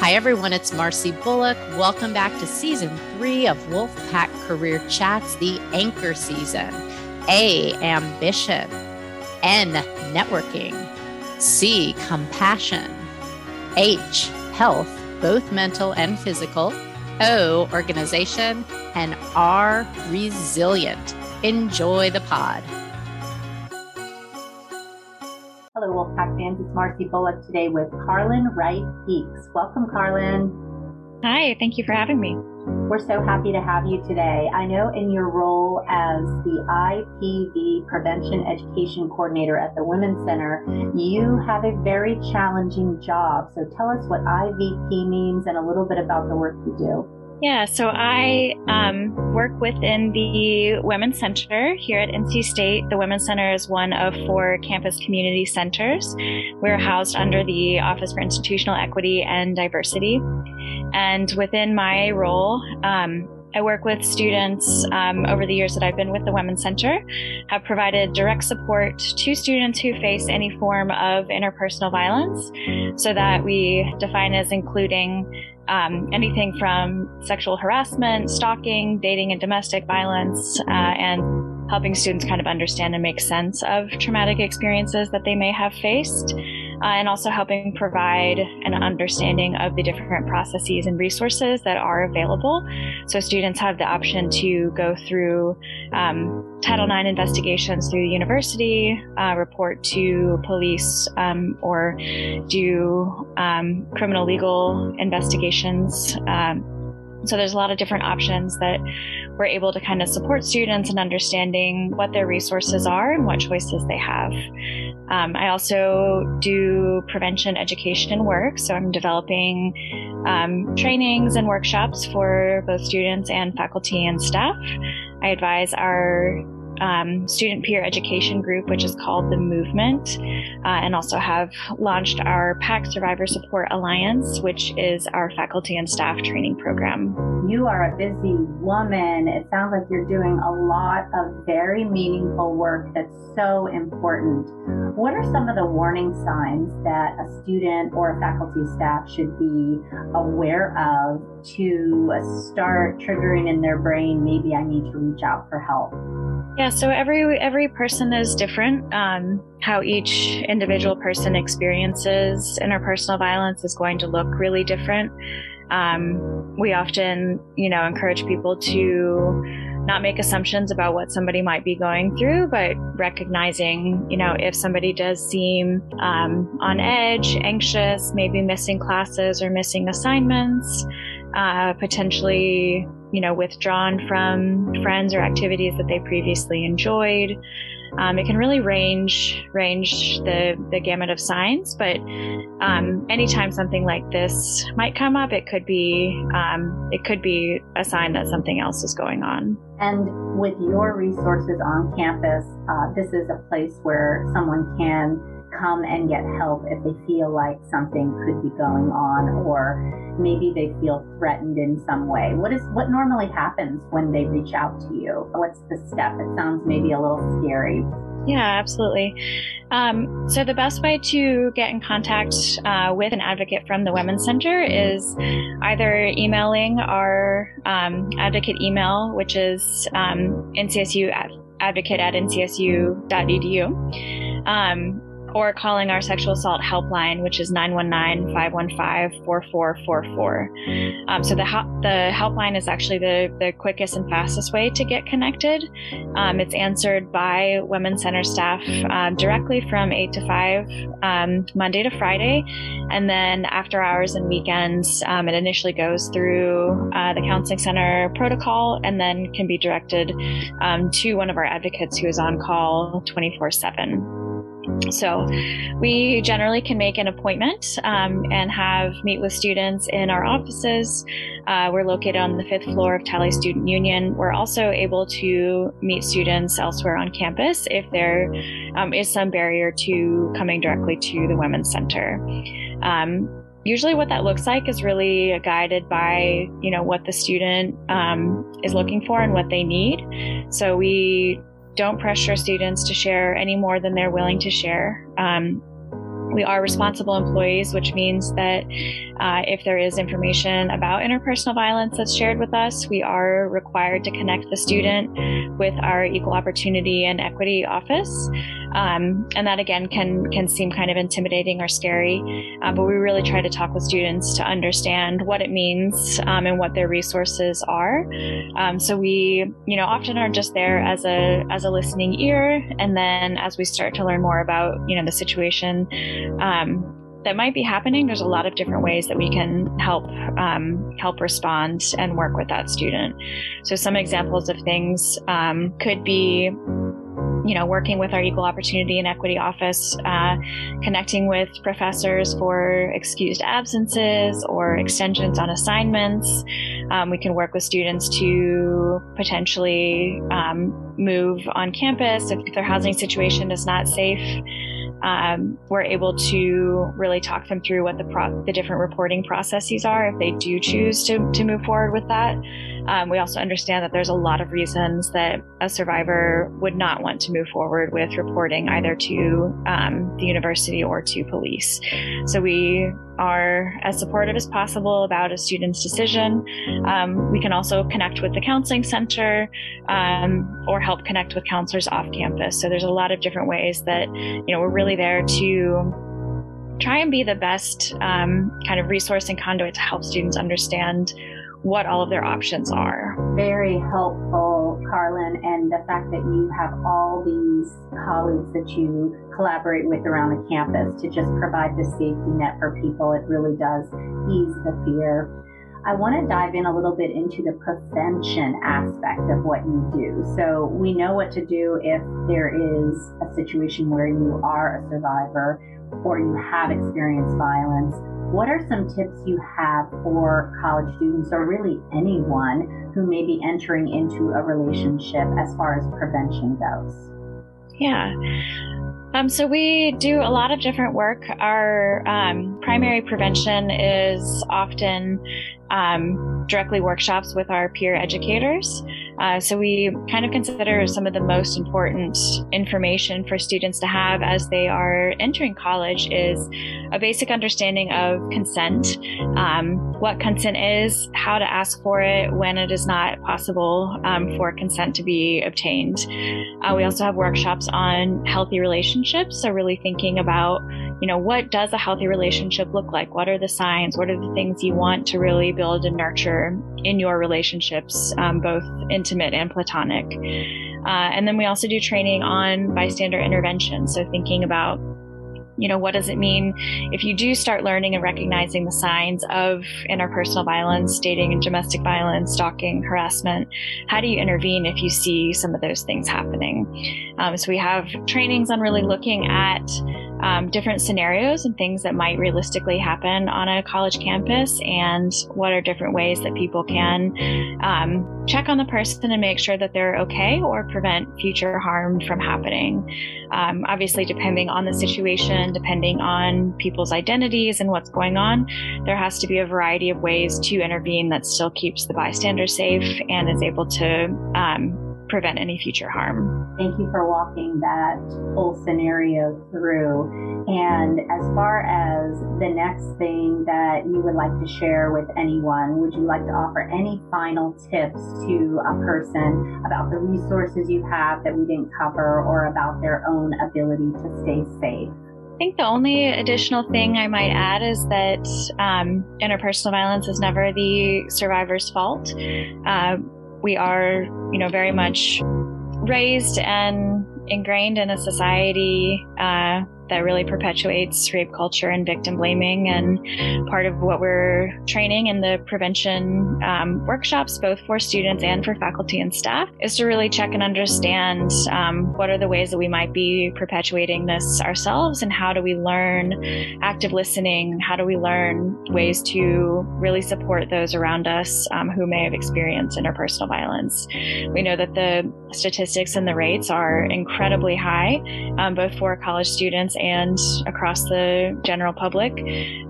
Hi, everyone. It's Marcy Bullock. Welcome back to season three of Wolfpack Career Chats, the anchor season. A, ambition. N, networking. C, compassion. H, health, both mental and physical. O, organization. And R, resilient. Enjoy the pod. Wolfpack fans. It's Marcy Bullock today with Carlin Wright Peaks. Welcome, Carlin. Hi, thank you for having me. We're so happy to have you today. I know in your role as the IPV Prevention Education Coordinator at the Women's Center, you have a very challenging job. So tell us what IVP means and a little bit about the work you do. Yeah, so I um, work within the Women's Center here at NC State. The Women's Center is one of four campus community centers. We're housed under the Office for Institutional Equity and Diversity. And within my role, um, I work with students um, over the years that I've been with the Women's Center, have provided direct support to students who face any form of interpersonal violence so that we define as including um, anything from sexual harassment, stalking, dating, and domestic violence, uh, and helping students kind of understand and make sense of traumatic experiences that they may have faced uh, and also helping provide an understanding of the different processes and resources that are available. So students have the option to go through um, Title IX investigations through the university, uh, report to police, um, or do um, criminal legal investigations. So there's a lot of different options that we're able to kind of support students in understanding what their resources are and what choices they have. Um, I also do prevention education work, so I'm developing um, trainings and workshops for both students and faculty and staff. I advise our um, student peer education group, which is called The Movement, uh, and also have launched our Pack Survivor Support Alliance, which is our faculty and staff training program. You are a busy woman. It sounds like you're doing a lot of very meaningful work that's so important. What are some of the warning signs that a student or a faculty staff should be aware of to start triggering in their brain, maybe I need to reach out for help? Yeah, so every every person is different. Um, how each individual person experiences interpersonal violence is going to look really different. Um, we often, you know, encourage people to not make assumptions about what somebody might be going through, but recognizing, you know, if somebody does seem um, on edge, anxious, maybe missing classes or missing assignments, uh, potentially you know, withdrawn from friends or activities that they previously enjoyed. Um, it can really range range the, the gamut of signs, but um, anytime something like this might come up, it could be um, it could be a sign that something else is going on. And with your resources on campus, uh, this is a place where someone can come and get help if they feel like something could be going on or maybe they feel threatened in some way. What is what normally happens when they reach out to you? What's the step? It sounds maybe a little scary. Yeah, absolutely. Um, so, the best way to get in contact uh, with an advocate from the Women's Center is either emailing our um, advocate email, which is um, ncsu advocate at ncsu.edu. Um, or calling our sexual assault helpline, which is 919 515 4444. Um, so the, the helpline is actually the, the quickest and fastest way to get connected. Um, it's answered by Women's Center staff um, directly from 8 to 5, um, Monday to Friday. And then after hours and weekends, um, it initially goes through uh, the Counseling Center protocol and then can be directed um, to one of our advocates who is on call 24 7. So we generally can make an appointment um, and have meet with students in our offices. Uh, we're located on the fifth floor of Talley Student Union. We're also able to meet students elsewhere on campus if there um, is some barrier to coming directly to the Women's Center. Um, usually what that looks like is really guided by you know what the student um, is looking for and what they need so we don't pressure students to share any more than they're willing to share. Um, we are responsible employees, which means that uh, if there is information about interpersonal violence that's shared with us, we are required to connect the student with our equal opportunity and equity office. Um, and that again can can seem kind of intimidating or scary, uh, but we really try to talk with students to understand what it means um, and what their resources are. Um, so we, you know, often are just there as a as a listening ear, and then as we start to learn more about you know the situation um, that might be happening, there's a lot of different ways that we can help um, help respond and work with that student. So some examples of things um, could be you know, working with our Equal Opportunity and Equity Office, uh, connecting with professors for excused absences or extensions on assignments. Um, we can work with students to potentially um, move on campus if their housing situation is not safe um, we're able to really talk them through what the pro- the different reporting processes are if they do choose to to move forward with that. Um, we also understand that there's a lot of reasons that a survivor would not want to move forward with reporting either to um, the university or to police. So we are as supportive as possible about a student's decision. Um, we can also connect with the counseling center um, or help connect with counselors off campus. So there's a lot of different ways that you know we're really there to try and be the best um, kind of resource and conduit to help students understand what all of their options are. Very helpful, Carlin, and the fact that you have all these colleagues that you collaborate with around the campus to just provide the safety net for people, it really does ease the fear. I want to dive in a little bit into the prevention aspect of what you do. So, we know what to do if there is a situation where you are a survivor or you have experienced violence what are some tips you have for college students or really anyone who may be entering into a relationship as far as prevention goes? Yeah. Um, so we do a lot of different work. Our um, primary prevention is often um, directly workshops with our peer educators. Uh, so we kind of consider some of the most important information for students to have as they are entering college is a basic understanding of consent, um, what consent is, how to ask for it when it is not possible um, for consent to be obtained. Uh, we also have workshops on healthy relationships, so really thinking about you know, what does a healthy relationship look like? What are the signs? What are the things you want to really build and nurture in your relationships, um, both intimate and platonic? Uh, and then we also do training on bystander intervention. So thinking about you know, what does it mean if you do start learning and recognizing the signs of interpersonal violence, dating and domestic violence, stalking, harassment? How do you intervene if you see some of those things happening? Um, so we have trainings on really looking at um, different scenarios and things that might realistically happen on a college campus, and what are different ways that people can um, check on the person and make sure that they're okay or prevent future harm from happening. Um, obviously, depending on the situation, depending on people's identities and what's going on, there has to be a variety of ways to intervene that still keeps the bystander safe and is able to um, prevent any future harm. Thank you for walking that whole scenario through. And as far as the next thing that you would like to share with anyone, would you like to offer any final tips to a person about the resources you have that we didn't cover or about their own ability to stay safe? I think the only additional thing I might add is that um, interpersonal violence is never the survivor's fault. Uh, we are, you know, very much raised and ingrained in a society uh, that really perpetuates rape culture and victim blaming. And part of what we're training in the prevention um, workshops, both for students and for faculty and staff, is to really check and understand um, what are the ways that we might be perpetuating this ourselves and how do we learn active listening? How do we learn ways to really support those around us um, who may have experienced interpersonal violence? We know that the statistics and the rates are incredibly high, um, both for college students and across the general public.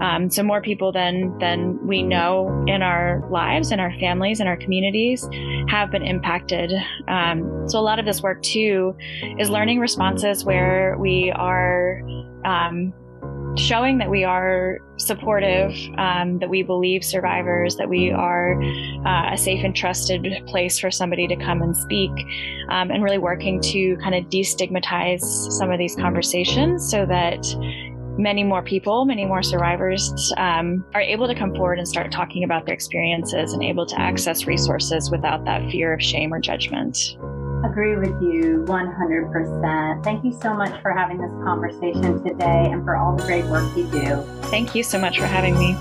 Um, so more people than than we know in our lives in our families in our communities have been impacted. Um, so a lot of this work too is learning responses where we are. Showing that we are supportive, um, that we believe survivors, that we are uh, a safe and trusted place for somebody to come and speak, um, and really working to kind of destigmatize some of these conversations so that many more people, many more survivors um, are able to come forward and start talking about their experiences and able to access resources without that fear of shame or judgment. Agree with you 100%. Thank you so much for having this conversation today and for all the great work you do. Thank you so much for having me.